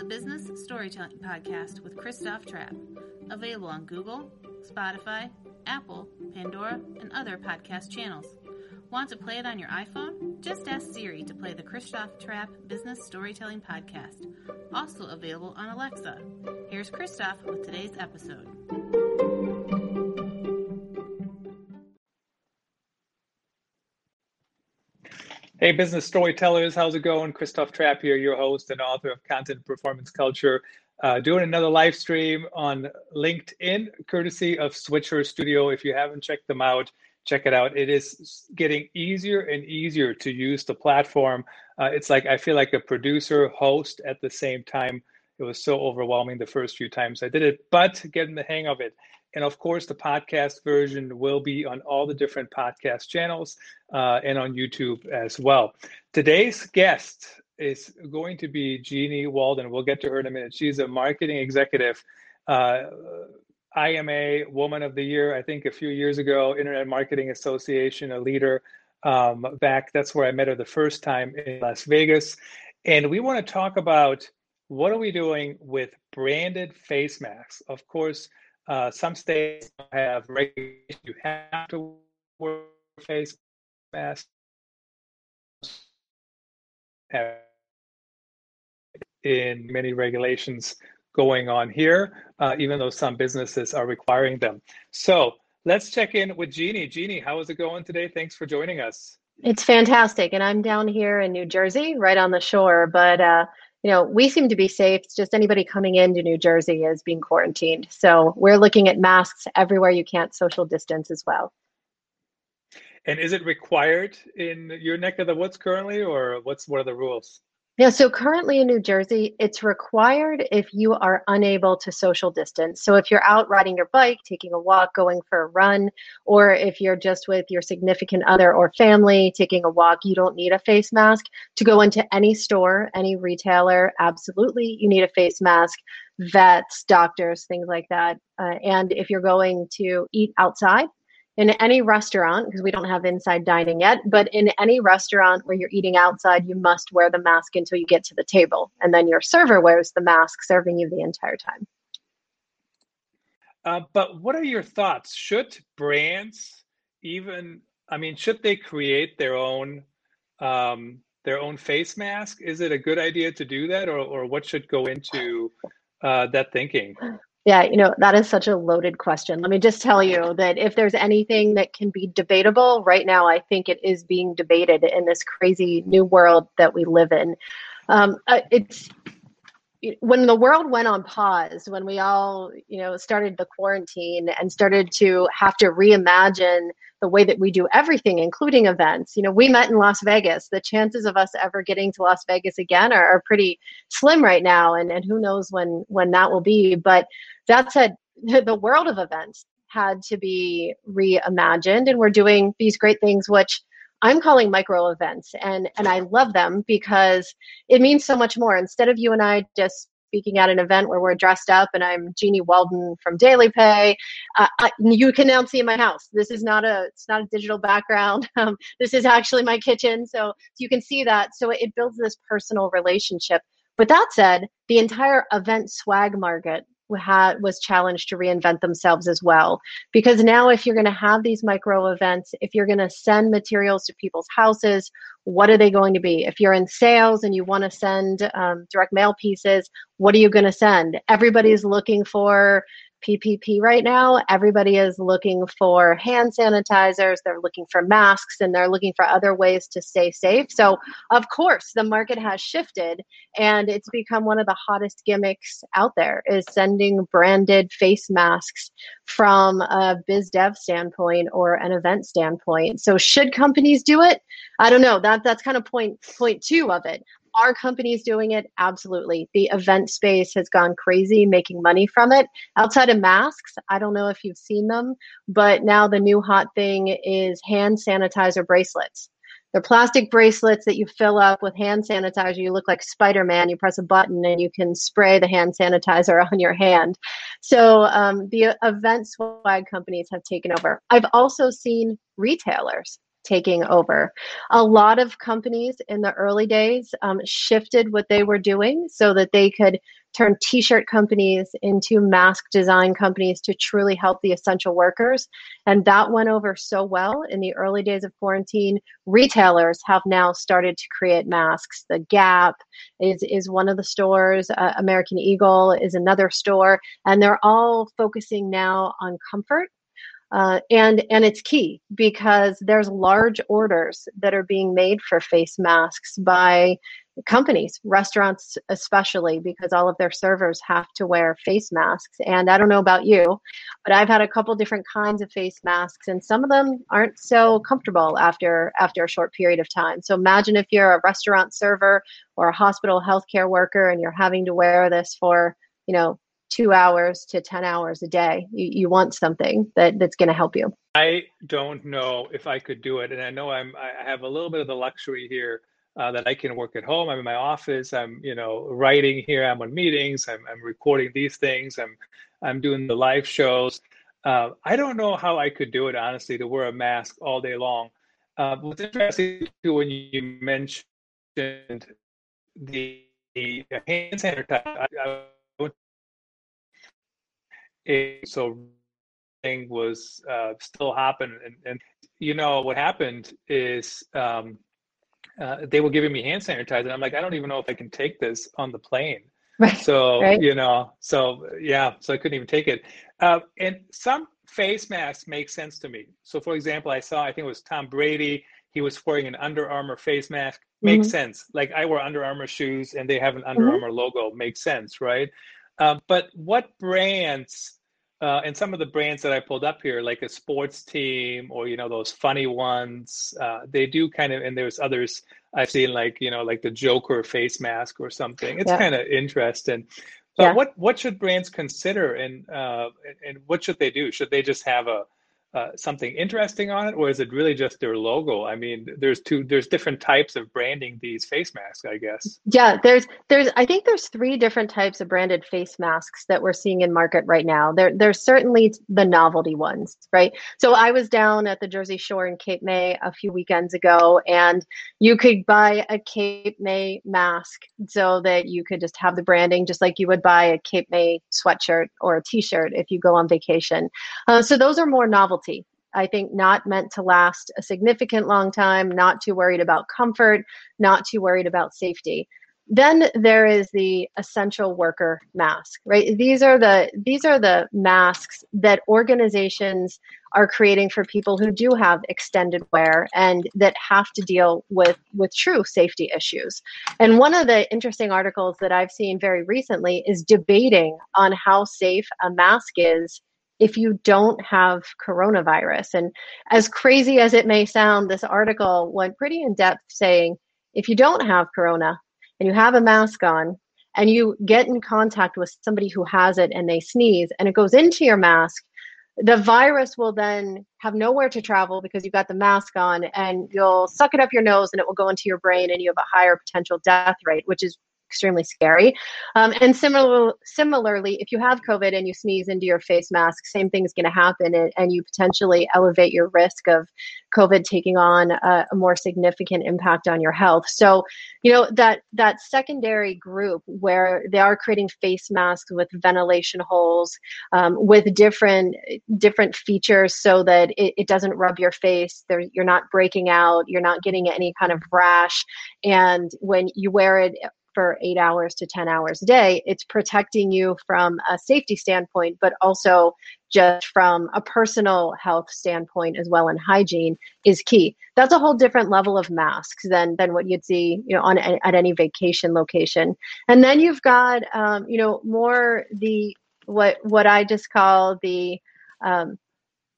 the Business Storytelling Podcast with Christoph Trappe, available on Google, Spotify, Apple, Pandora, and other podcast channels. Want to play it on your iPhone? Just ask Siri to play the Christoph Trappe Business Storytelling Podcast, also available on Alexa. Here's Christoph with today's episode. Hey, business storytellers, how's it going? Christoph Trappe here, your host and author of Content Performance Culture. Uh, doing another live stream on LinkedIn, courtesy of Switcher Studio. If you haven't checked them out, check it out. It is getting easier and easier to use the platform. Uh, it's like I feel like a producer, host at the same time. It was so overwhelming the first few times I did it, but getting the hang of it. And of course, the podcast version will be on all the different podcast channels uh, and on YouTube as well. Today's guest is going to be Jeanniey Walden. We'll get to her in a minute. She's a marketing executive, uh, IMA Woman of the Year, I think a few years ago, Internet Marketing Association, a leader um, back. That's where I met her the first time in Las Vegas. And we want to talk about what are we doing with branded face masks? Of course, uh, some states have regulations you have to wear face masks. In many regulations going on here, uh, even though some businesses are requiring them. So let's check in with Jeanniey. Jeanniey, how is it going today? Thanks for joining us. It's fantastic. And I'm down here in New Jersey, right on the shore. But uh, you know, we seem to be safe. It's just anybody coming into New Jersey is being quarantined. So we're looking at masks everywhere you can't social distance as well. And is it required in your neck of the woods currently, or what's what are the rules? Yeah, so currently in New Jersey, it's required if you are unable to social distance. So if you're out riding your bike, taking a walk, going for a run, or if you're just with your significant other or family taking a walk, you don't need a face mask. To go into any store, any retailer, absolutely, you need a face mask. Vets, doctors, things like that. Uh, and if you're going to eat outside, in any restaurant, because we don't have inside dining yet, but in any restaurant where you're eating outside, you must wear the mask until you get to the table. And then your server wears the mask, serving you the entire time. Uh, but what are your thoughts? Should brands even, I mean, should they create their own? Um, their own face mask is it a good idea to do that or, or what should go into uh, that thinking yeah, you know, that is such a loaded question. Let me just tell you that if there's anything that can be debatable right now, I think it is being debated in this crazy new world that we live in. Um, uh, it's when the world went on pause, when we all, you know, started the quarantine and started to have to reimagine the way that we do everything, including events. You know, we met in Las Vegas. The chances of us ever getting to Las Vegas again are, are pretty slim right now, and and who knows when when that will be. But that said, the world of events had to be reimagined, and we're doing these great things, which I'm calling micro events, and and I love them because it means so much more. Instead of you and I just speaking at an event where we're dressed up and I'm Jeanniey Walden from DailyPay. Uh, I, you can now see my house. This is not a it's not a digital background. Um, this is actually my kitchen, so, so you can see that. So it builds this personal relationship. But that said, the entire event swag market had was challenged to reinvent themselves as well. Because now if you're going to have these micro events if you're going to send materials to people's houses what are they going to be? If you're in sales and you want to send um, direct mail pieces what are you going to send? Everybody's looking for PPE right now. Everybody is looking for hand sanitizers, they're looking for masks, and they're looking for other ways to stay safe. So, of course, the market has shifted and it's become one of the hottest gimmicks out there is sending branded face masks from a biz dev standpoint or an event standpoint. So, should companies do it? I don't know. That that's kind of point point two of it. Are companies doing it? Absolutely. The event space has gone crazy making money from it. Outside of masks, I don't know if you've seen them, but now the new hot thing is hand sanitizer bracelets. They're plastic bracelets that you fill up with hand sanitizer. You look like Spider Man. You press a button and you can spray the hand sanitizer on your hand. So um, the event swag companies have taken over. I've also seen retailers taking over. A lot of companies in the early days um, shifted what they were doing so that they could turn t shirt companies into mask design companies to truly help the essential workers. And that went over so well in the early days of quarantine. Retailers have now started to create masks. The Gap is, is one of the stores, uh, American Eagle is another store, and they're all focusing now on comfort uh, and and it's key because there's large orders that are being made for face masks by companies, restaurants especially, because all of their servers have to wear face masks. And I don't know about you, but I've had a couple different kinds of face masks, and some of them aren't so comfortable after after a short period of time. So imagine if you're a restaurant server or a hospital healthcare worker, and you're having to wear this for you know two hours to 10 hours a day. You, you want something that, that's going to help you. I don't know if I could do it. And I know I'm, I have a little bit of the luxury here uh, that I can work at home. I'm in my office. I'm, you know, writing here. I'm on meetings. I'm, I'm recording these things. I'm, I'm doing the live shows. Uh, I don't know how I could do it, honestly, to wear a mask all day long. Uh, what's interesting too, when you mentioned the, the hand sanitizer, I, I it, so thing was uh, still happening and, and you know what happened is um, uh, they were giving me hand sanitizer and i'm like i don't even know if i can take this on the plane right. so right. you know so yeah so i couldn't even take it uh, and some face masks make sense to me so for example i saw i think it was tom brady he was wearing an Under Armour face mask. Makes mm-hmm. sense. Like I wear Under Armour shoes and they have an Under mm-hmm. Armour logo. Makes sense, right? Um, but what brands uh, and some of the brands that I pulled up here, like a sports team or you know those funny ones, uh, they do kind of. And there's others I've seen like you know like the Joker face mask or something. It's yeah. kind of interesting. But yeah. what what should brands consider and uh, and what should they do? Should they just have a uh, something interesting on it, or is it really just their logo? I mean, there's two, there's different types of branding these face masks, I guess. Yeah, there's, there's, I think there's three different types of branded face masks that we're seeing in market right now. There, there's certainly the novelty ones, right? So I was down at the Jersey Shore in Cape May a few weekends ago, and you could buy a Cape May mask so that you could just have the branding, just like you would buy a Cape May sweatshirt or a T-shirt if you go on vacation. Uh, so those are more novelty novelty. I think not meant to last a significant long time, not too worried about comfort, not too worried about safety. Then there is the essential worker mask, right? These are the these are the masks that organizations are creating for people who do have extended wear and that have to deal with with true safety issues. And one of the interesting articles that I've seen very recently is debating on how safe a mask is if you don't have coronavirus. And as crazy as it may sound, this article went pretty in depth saying if you don't have corona and you have a mask on and you get in contact with somebody who has it and they sneeze and it goes into your mask, the virus will then have nowhere to travel because you've got the mask on and you'll suck it up your nose and it will go into your brain and you have a higher potential death rate, which is extremely scary. Um, and similar, similarly, if you have COVID and you sneeze into your face mask, same thing is going to happen, and, and, you potentially elevate your risk of COVID taking on a, a, more significant impact on your health. So, you know that that secondary group where they are creating face masks with ventilation holes, um, with different different features, so that it, it doesn't rub your face. There, you're not breaking out. You're not getting any kind of rash, and when you wear it for eight hours to 10 hours a day, it's protecting you from a safety standpoint, but also just from a personal health standpoint as well and hygiene is key. That's a whole different level of masks than than what you'd see, you know, on at any vacation location. And then you've got, um, you know, more the what what I just call the um,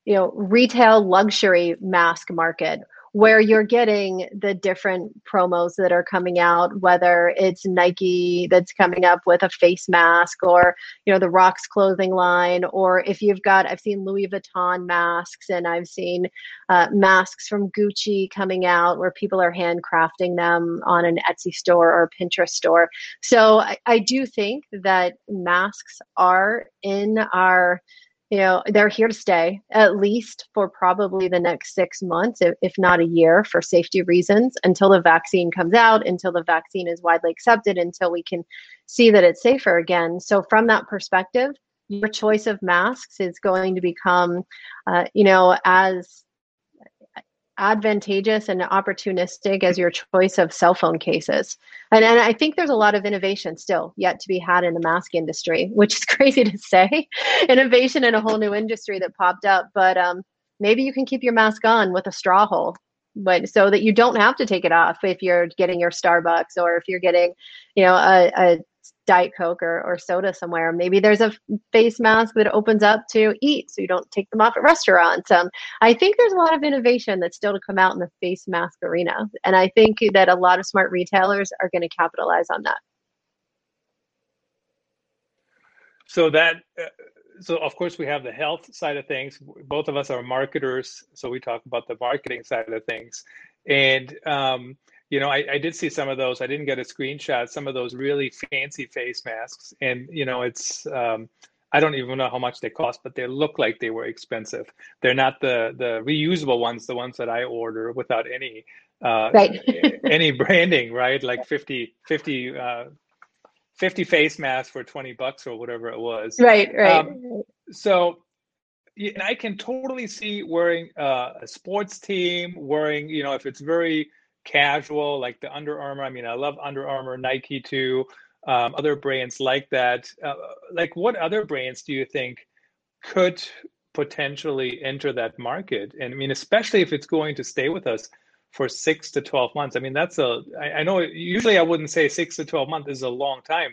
you know retail luxury mask market where you're getting the different promos that are coming out, whether it's Nike that's coming up with a face mask or, you know, the Rocks clothing line, or if you've got, I've seen Louis Vuitton masks and I've seen uh, masks from Gucci coming out where people are handcrafting them on an Etsy store or Pinterest store. So I, I do think that masks are in our you know they're here to stay at least for probably the next six months if, not a year for safety reasons until the vaccine comes out until the vaccine is widely accepted until we can see that it's safer again. So from that perspective your choice of masks is going to become uh, you know as advantageous and opportunistic as your choice of cell phone cases. And, and I think there's a lot of innovation still yet to be had in the mask industry, which is crazy to say. innovation in a whole new industry that popped up. But um, maybe you can keep your mask on with a straw hole but so that you don't have to take it off if you're getting your starbucks or if you're getting you know a, a diet coke or, or soda somewhere. Maybe there's a face mask that opens up to eat so you don't take them off at restaurants. Um, i think there's a lot of innovation that's still to come out in the face mask arena and i think that a lot of smart retailers are going to capitalize on that. So that uh, so of course we have the health side of things. Both of us are marketers so we talk about the marketing side of things. And um, you know, I, I did see some of those. I didn't get a screenshot. Some of those really fancy face masks, and you know, it's um, I don't even know how much they cost, but they look like they were expensive. They're not the the reusable ones, the ones that I order without any uh, right. any branding, right? Like 50, 50, uh, 50 face masks for 20 bucks or whatever it was. Right, right. Um, so and I can totally see wearing uh, a sports team, wearing, you know, if it's very casual, like the Under Armour. I mean, I love Under Armour, Nike too, um, other brands like that. Uh, like, what other brands do you think could potentially enter that market? And I mean, especially if it's going to stay with us for six to 12 months. I mean, that's a, I, I know usually I wouldn't say six to 12 months is a long time,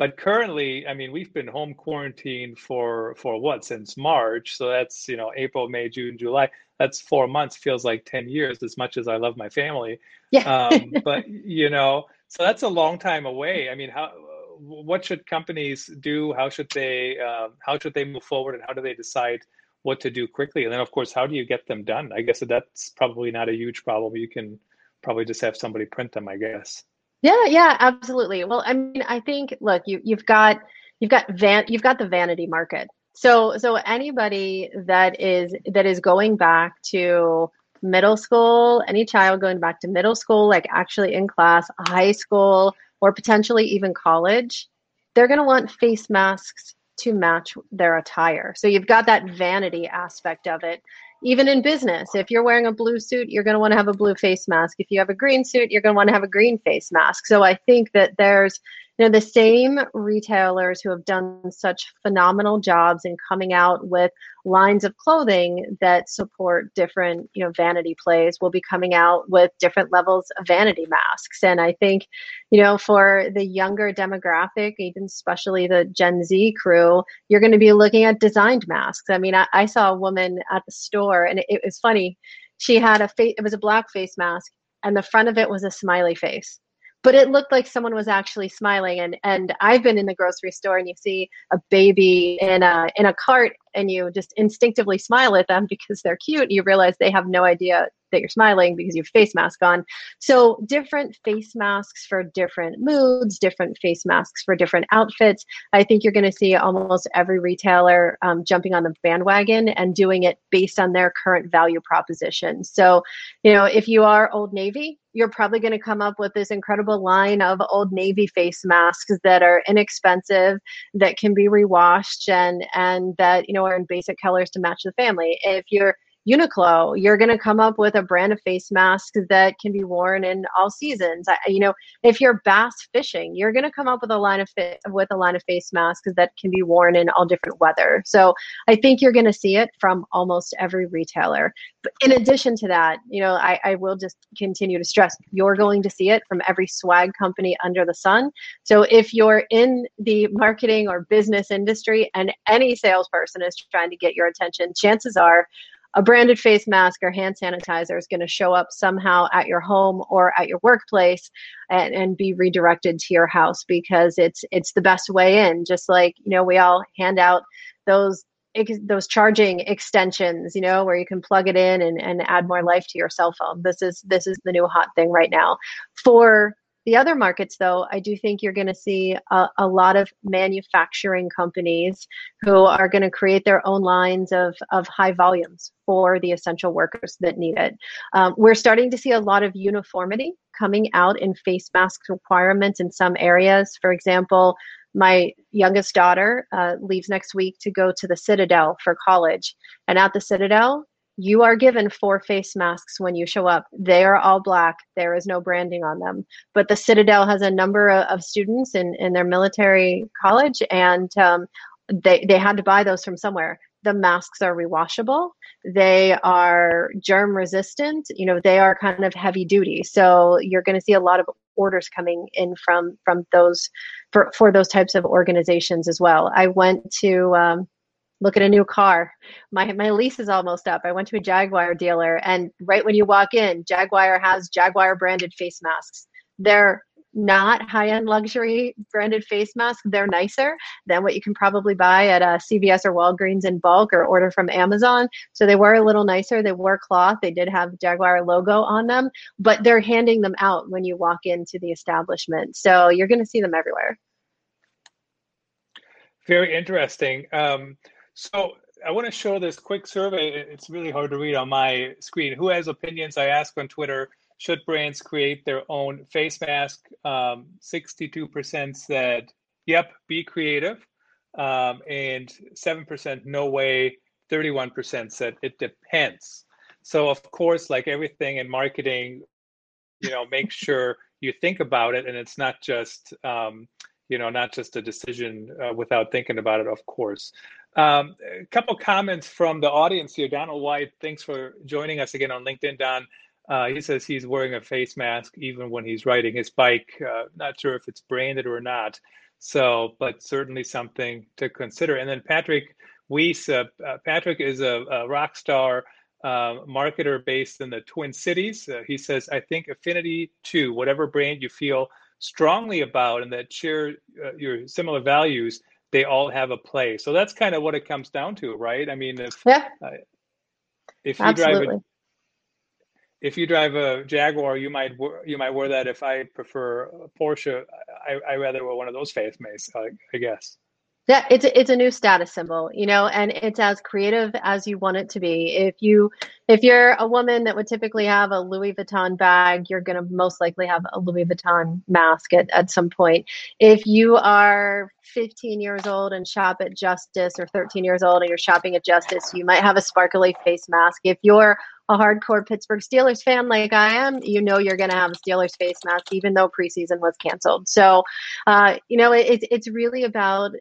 but currently, I mean, we've been home quarantined for for what since March. So that's you know April, May, June, July. That's four months. Feels like ten years. As much as I love my family, yeah. um, but you know, so that's a long time away. I mean, how what should companies do? How should they uh, how should they move forward, and how do they decide what to do quickly? And then, of course, how do you get them done? I guess that's probably not a huge problem. You can probably just have somebody print them. I guess. Yeah, yeah, absolutely. Well, I mean, I think look, you you've got you've got van you've got the vanity market. So so anybody that is that is going back to middle school, any child going back to middle school, like actually in class, high school, or potentially even college, they're going to want face masks to match their attire. So you've got that vanity aspect of it even in business if you're wearing a blue suit you're going to want to have a blue face mask. If you have a green suit you're going to want to have a green face mask. So i think that there's know the same retailers who have done such phenomenal jobs in coming out with lines of clothing that support different you know vanity plays will be coming out with different levels of vanity masks. And i think you know for the younger demographic even especially the gen z crew you're going to be looking at designed masks. I mean i, I saw a woman at the store and it, it was funny. She had a face it was a black face mask and the front of it was a smiley face but it looked like someone was actually smiling and and I've been in the grocery store and you see a baby in a in a cart and you just instinctively smile at them because they're cute you realize they have no idea that you're smiling because you have face mask on. So different face masks for different moods, different face masks for different outfits. I think you're going to see almost every retailer um, jumping on the bandwagon and doing it based on their current value proposition. So, you know, if you are Old Navy, you're probably going to come up with this incredible line of Old Navy face masks that are inexpensive, that can be rewashed, and and that you know are in basic colors to match the family. If you're Uniqlo, you're going to come up with a brand of face masks that can be worn in all seasons. I, you know, if you're bass fishing, you're going to come up with a line of fit, with a line of face masks that can be worn in all different weather. So I think you're going to see it from almost every retailer. But in addition to that, you know, I, I will just continue to stress you're going to see it from every swag company under the sun. So if you're in the marketing or business industry and any salesperson is trying to get your attention, chances are a branded face mask or hand sanitizer is going to show up somehow at your home or at your workplace and, and be redirected to your house because it's it's the best way in. Just like you know we all hand out those those charging extensions you know where you can plug it in and, and add more life to your cell phone. This is this is the new hot thing right now. For The other markets, though, I do think you're going to see a, a, lot of manufacturing companies who are going to create their own lines of, of high volumes for the essential workers that need it. Um, we're starting to see a lot of uniformity coming out in face mask requirements in some areas. For example, my youngest daughter uh, leaves next week to go to the Citadel for college. And at the Citadel, you are given four face masks when you show up. They are all black. There is no branding on them. But the Citadel has a number of, students in, in their military college, and um, they, they had to buy those from somewhere. The masks are rewashable. They are germ resistant. You know, they are kind of heavy duty. So you're going to see a lot of orders coming in from from those for for those types of organizations as well. I went to um, look at a new car. My my lease is almost up. I went to a Jaguar dealer and right when you walk in, Jaguar has Jaguar branded face masks. They're not high-end luxury branded face masks. They're nicer than what you can probably buy at a CVS or Walgreens in bulk or order from Amazon. So they were a little nicer. They were cloth. They did have Jaguar logo on them, but they're handing them out when you walk into the establishment. So you're going to see them everywhere. Very interesting. Um, so I want to show this quick survey. It's really hard to read on my screen. Who has opinions? I ask on Twitter. Should brands create their own face mask? Um, 62% said, yep, be creative. Um, and 7% no way. 31% said it depends. So, of course, like everything in marketing, you know, make sure you think about it and it's not just, um, you know, not just a decision uh, without thinking about it, of course. Um, a couple comments from the audience here. Donald White, thanks for joining us again on LinkedIn, Don. Uh, he says he's wearing a face mask even when he's riding his bike. Uh, not sure if it's branded or not. So, but certainly something to consider. And then Patrick Weiss, uh, uh Patrick is a, a rock star uh, marketer based in the Twin Cities. Uh, he says, I think affinity to whatever brand you feel strongly about and that share your similar values they all have a play. So that's kind of what it comes down to, right? I mean, if yeah. Uh, if you Absolutely. drive a if you drive a Jaguar, you might you might wear that. If I prefer a Porsche, I I rather wear one of those face masks, I, I guess. Yeah, it's it's a new status symbol, you know, and it's as creative as you want it to be. If you if you're a woman that would typically have a Louis Vuitton bag, you're going to most likely have a Louis Vuitton mask at, at some point. If you are 15 years old and shop at Justice or 13 years old and you're shopping at Justice, you might have a sparkly face mask. If you're a hardcore Pittsburgh Steelers fan like I am, you know you're going to have a Steelers face mask, even though preseason was canceled. So, uh, you know, it, it's really about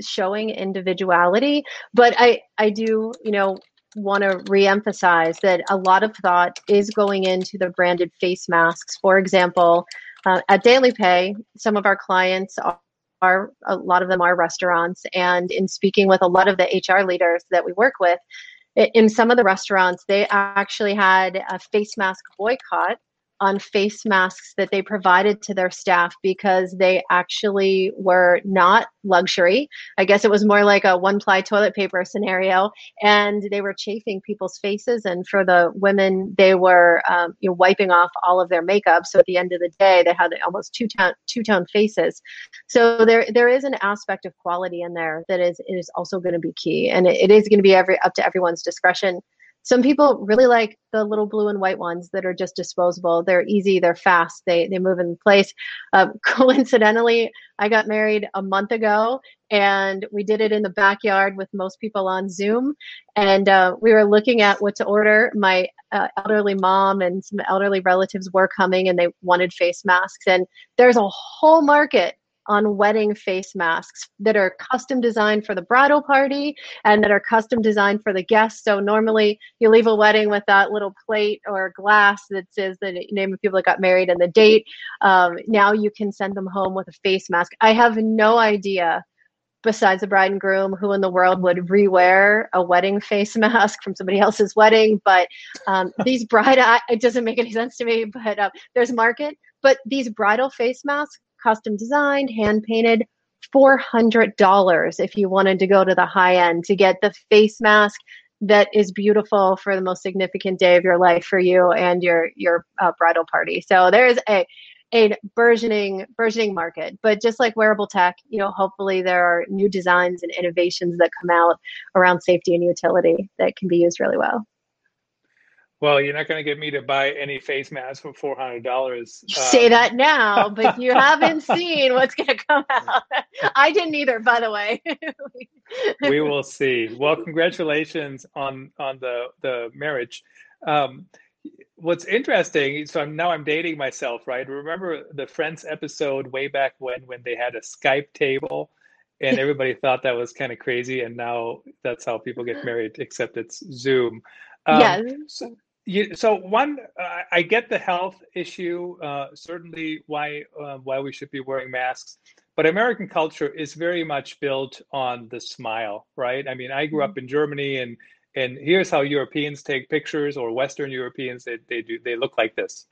showing individuality. But I, I do, you know, want to reemphasize that a lot of thought is going into the branded face masks. For example, uh, at DailyPay, some of our clients are are a lot of them are restaurants and in speaking with a lot of the hr leaders that we work with in some of the restaurants, they actually had a face mask boycott on face masks that they provided to their staff because they actually were not luxury. I guess it was more like a one ply toilet paper scenario. And they were chafing people's faces. And for the women, they were um, you know, wiping off all of their makeup. So at the end of the day, they had almost two tone, two tone faces. So there, there is an aspect of quality in there that is, is also going to be key. And it, it is going to be every, up to everyone's discretion some people really like the little blue and white ones that are just disposable. They're easy, they're fast, they they move in place. Um, coincidentally, I got married a month ago, and we did it in the backyard with most people on Zoom. And uh, we were looking at what to order. My uh, elderly mom and some elderly relatives were coming, and they wanted face masks. And there's a whole market on wedding face masks that are custom designed for the bridal party and that are custom designed for the guests. So normally you leave a wedding with that little plate or glass that says the name of people that got married and the date. Um, now you can send them home with a face mask. I have no idea besides the bride and groom who in the world would rewear a wedding face mask from somebody else's wedding but um, these bride it doesn't make any sense to me but uh, there's market but these bridal face masks custom designed, hand painted, $400 if you wanted to go to the high end to get the face mask that is beautiful for the most significant day of your life for you and your your uh, bridal party. So there's a a burgeoning burgeoning market. But just like wearable tech, you know, hopefully there are new designs and innovations that come out around safety and utility that can be used really well. Well, you're not going to get me to buy any face masks for four hundred dollars. Um, Say that now, but you haven't seen what's going to come out. I didn't either, by the way. we will see. Well, congratulations on on the the marriage. Um, what's interesting so I'm, now i'm dating myself right remember the friends episode way back when when they had a skype table and everybody thought that was kind of crazy and now that's how people get married except it's zoom um, yeah so, you, so one uh, i get the health issue uh, certainly why uh, why we should be wearing masks but american culture is very much built on the smile right i mean i grew up mm-hmm. in germany and and here's how Europeans take pictures or Western Europeans they, they do they look like this.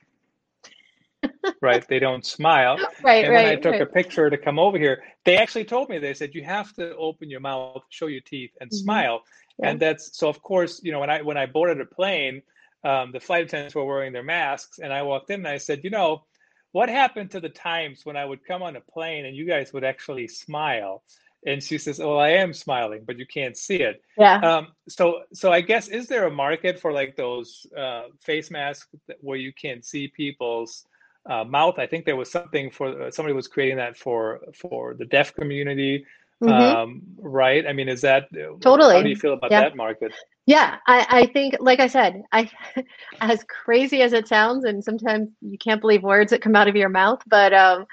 right? They don't smile. Right, and right. when I took right. a picture to come over here, they actually told me they said you have to open your mouth, show your teeth, and mm-hmm. smile. Yeah. And that's so. Of course, you know when I when I boarded a plane, um, the flight attendants were wearing their masks, and I walked in and I said, you know, what happened to the times when I would come on a plane and you guys would actually smile? and she says oh i am smiling but you can't see it yeah um, so so i guess is there a market for like those uh, face masks where you can see people's uh, mouth i think there was something for uh, somebody was creating that for for the deaf community mm-hmm. um, right i mean is that totally how do you feel about yeah. that market yeah I, I think like i said i as crazy as it sounds and sometimes you can't believe words that come out of your mouth but um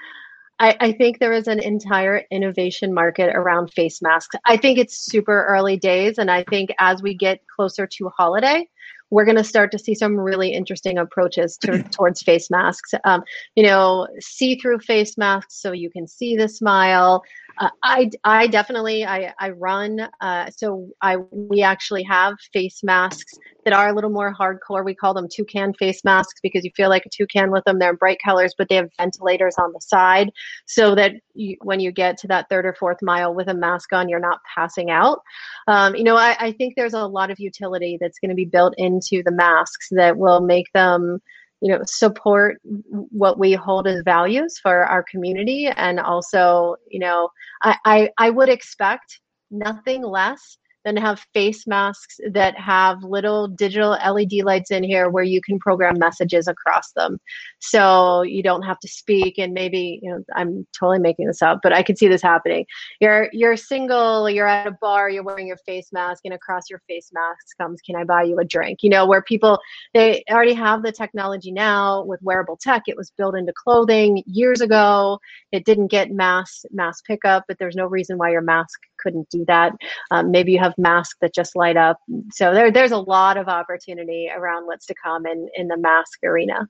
I, I, think there is an entire innovation market around face masks. I think it's super early days, and I think as we get closer to holiday, we're going to start to see some really interesting approaches to, towards face masks. Um, you know, see-through face masks so you can see the smile. Uh, I, I definitely I, I run uh, so I we actually have face masks that are a little more hardcore. We call them toucan face masks because you feel like a toucan with them. They're in bright colors, but they have ventilators on the side so that you, when you get to that third or fourth mile with a mask on, you're not passing out. Um, you know, I, I think there's a lot of utility that's going to be built into the masks that will make them you know support what we hold as values for our community and also you know i i, I would expect nothing less than have face masks that have little digital LED lights in here where you can program messages across them. So you don't have to speak and maybe, you know, I'm totally making this up, but I could see this happening. You're you're single, you're at a bar, you're wearing your face mask and across your face mask comes, "Can I buy you a drink?" You know, where people they already have the technology now with wearable tech. It was built into clothing years ago. It didn't get mass mass pickup, but there's no reason why your mask couldn't do that. Um, maybe you have masks that just light up. So there, there's a lot of opportunity around what's to come in, in the mask arena.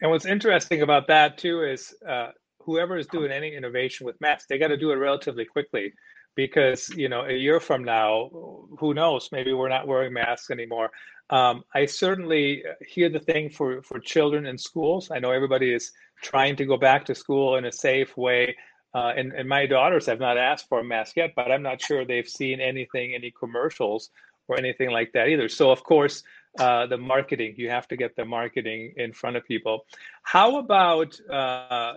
And what's interesting about that too is uh, whoever is doing any innovation with masks, they got to do it relatively quickly because you know a year from now, who knows? Maybe we're not wearing masks anymore. Um, I certainly hear the thing for for children in schools. I know everybody is trying to go back to school in a safe way. Uh, and, and my daughters have not asked for a mask yet, but I'm not sure they've seen anything, any commercials or anything like that either. So, of course, uh, the marketing, you have to get the marketing in front of people. How about uh, uh,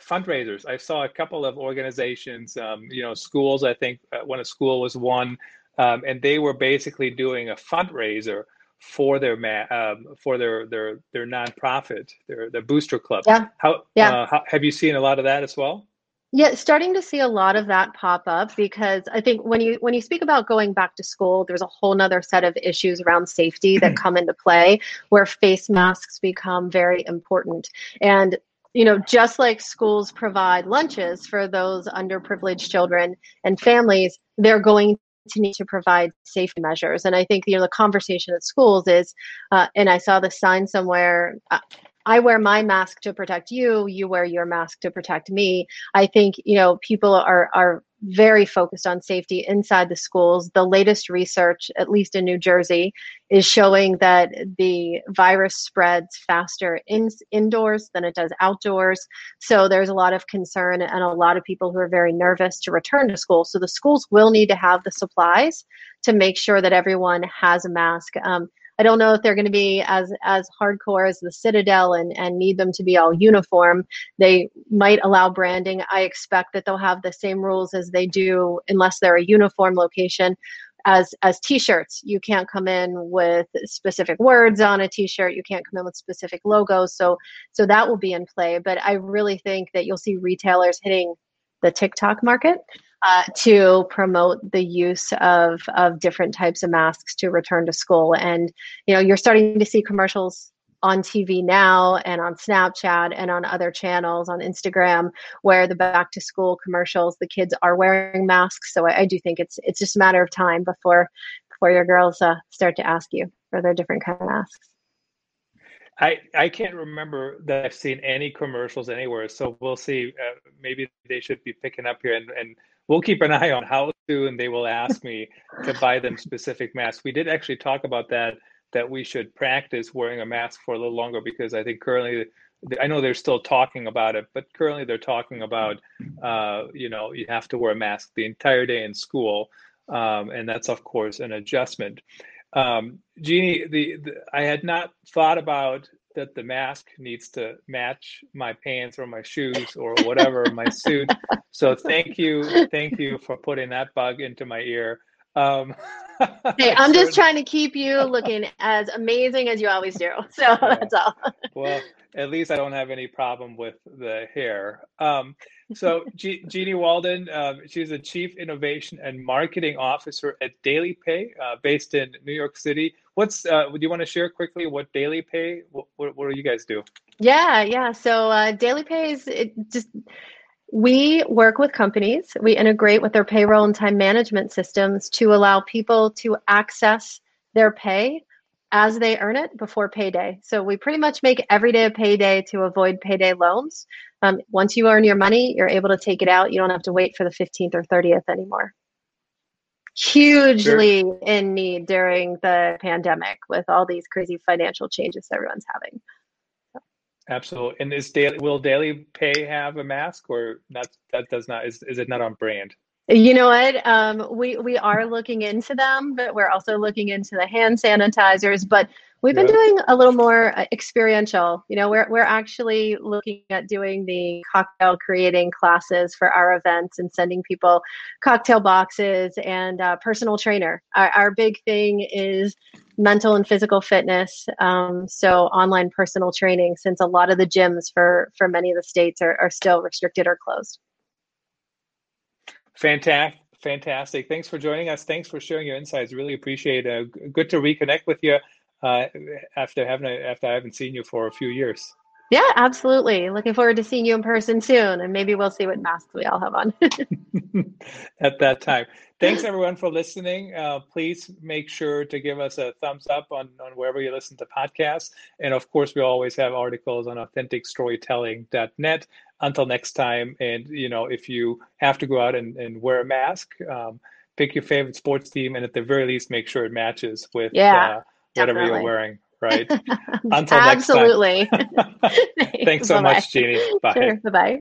fundraisers? I saw a couple of organizations, um, you know, schools, I think uh, when a school was one, um, and they were basically doing a fundraiser for their um, for their their their nonprofit, their their booster club. Yeah. How yeah. Uh, how, have you seen a lot of that as well? Yeah, starting to see a lot of that pop up because I think when you when you speak about going back to school, there's a whole nother set of issues around safety that come into play where face masks become very important. And you know, just like schools provide lunches for those underprivileged children and families, they're going to need to provide safety measures. And I think you know the conversation at schools is, uh, and I saw the sign somewhere. Uh, I wear my mask to protect you. You wear your mask to protect me. I think you know people are are very focused on safety inside the schools. The latest research, at least in New Jersey, is showing that the virus spreads faster in, indoors than it does outdoors. So there's a lot of concern and a lot of people who are very nervous to return to school. So the schools will need to have the supplies to make sure that everyone has a mask. Um, I don't know if they're going to be as as hardcore as the Citadel and and need them to be all uniform. They might allow branding. I expect that they'll have the same rules as they do unless they're a uniform location. As as t-shirts you can't come in with specific words on a t-shirt. You can't come in with specific logos. So so that will be in play. But i really think that you'll see retailers hitting the tiktok market uh, to promote the use of of different types of masks to return to school and you know you're starting to see commercials on TV now and on Snapchat and on other channels on Instagram where the back to school commercials the kids are wearing masks so I, I do think it's it's just a matter of time before before your girls uh, start to ask you for their different kind of masks. I, I can't remember that I've seen any commercials anywhere, so we'll see. Uh, maybe they should be picking up here, and, and we'll keep an eye on how soon they will ask me to buy them specific masks. We did actually talk about that that we should practice wearing a mask for a little longer because I think currently I know they're still talking about it, but currently they're talking about uh, you know you have to wear a mask the entire day in school, um, and that's of course an adjustment. Um, Jeanniey, the, the I had not thought about that the mask needs to match my pants or my shoes or whatever my suit. So thank you, thank you for putting that bug into my ear. Um, hey, I'm just trying to keep you looking as amazing as you always do. So yeah. that's all. well, at least I don't have any problem with the hair. Um, so G- Jeanniey Walden, uh, she's the Chief Innovation and Marketing Officer at DailyPay, uh, based in New York City. What's uh, do you want to share quickly what DailyPay? What, what, what do you guys do? Yeah, yeah. So uh, DailyPay is it just we work with companies, we integrate with their payroll and time management systems to allow people to access their pay as they earn it before payday. So we pretty much make every day a payday to avoid payday loans. Um, once you earn your money, you're able to take it out. You don't have to wait for the 15th or 30th anymore. Hugely sure. in need during the pandemic with all these crazy financial changes everyone's having. Absolutely. And is daily will DailyPay have a mask or not that does not is, is it not on brand? You know what? Um, we we are looking into them, but we're also looking into the hand sanitizers. But we've been doing a little more uh, experiential. You know, we're we're actually looking at doing the cocktail creating classes for our events and sending people cocktail boxes and uh, personal trainer. Our, our big thing is mental and physical fitness. Um, so online personal training, since a lot of the gyms for for many of the states are, are still restricted or closed. Fantastic. Fantastic. Thanks for joining us. Thanks for sharing your insights. Really appreciate it. Uh, good to reconnect with you uh, after having after I haven't seen you for a few years. Yeah, absolutely. Looking forward to seeing you in person soon, and maybe we'll see what masks we all have on at that time. Thanks everyone for listening. Uh, please make sure to give us a thumbs up on, on wherever you listen to podcasts. And of course, we always have articles on authenticstorytelling.net. Until next time, and you know, if you have to go out and, and wear a mask, um, pick your favorite sports team, and at the very least, make sure it matches with yeah, uh, whatever you're wearing right? Until Absolutely. next time. Absolutely. Thanks so Bye-bye. much, Jeanniey. Bye. Sure. Bye bye.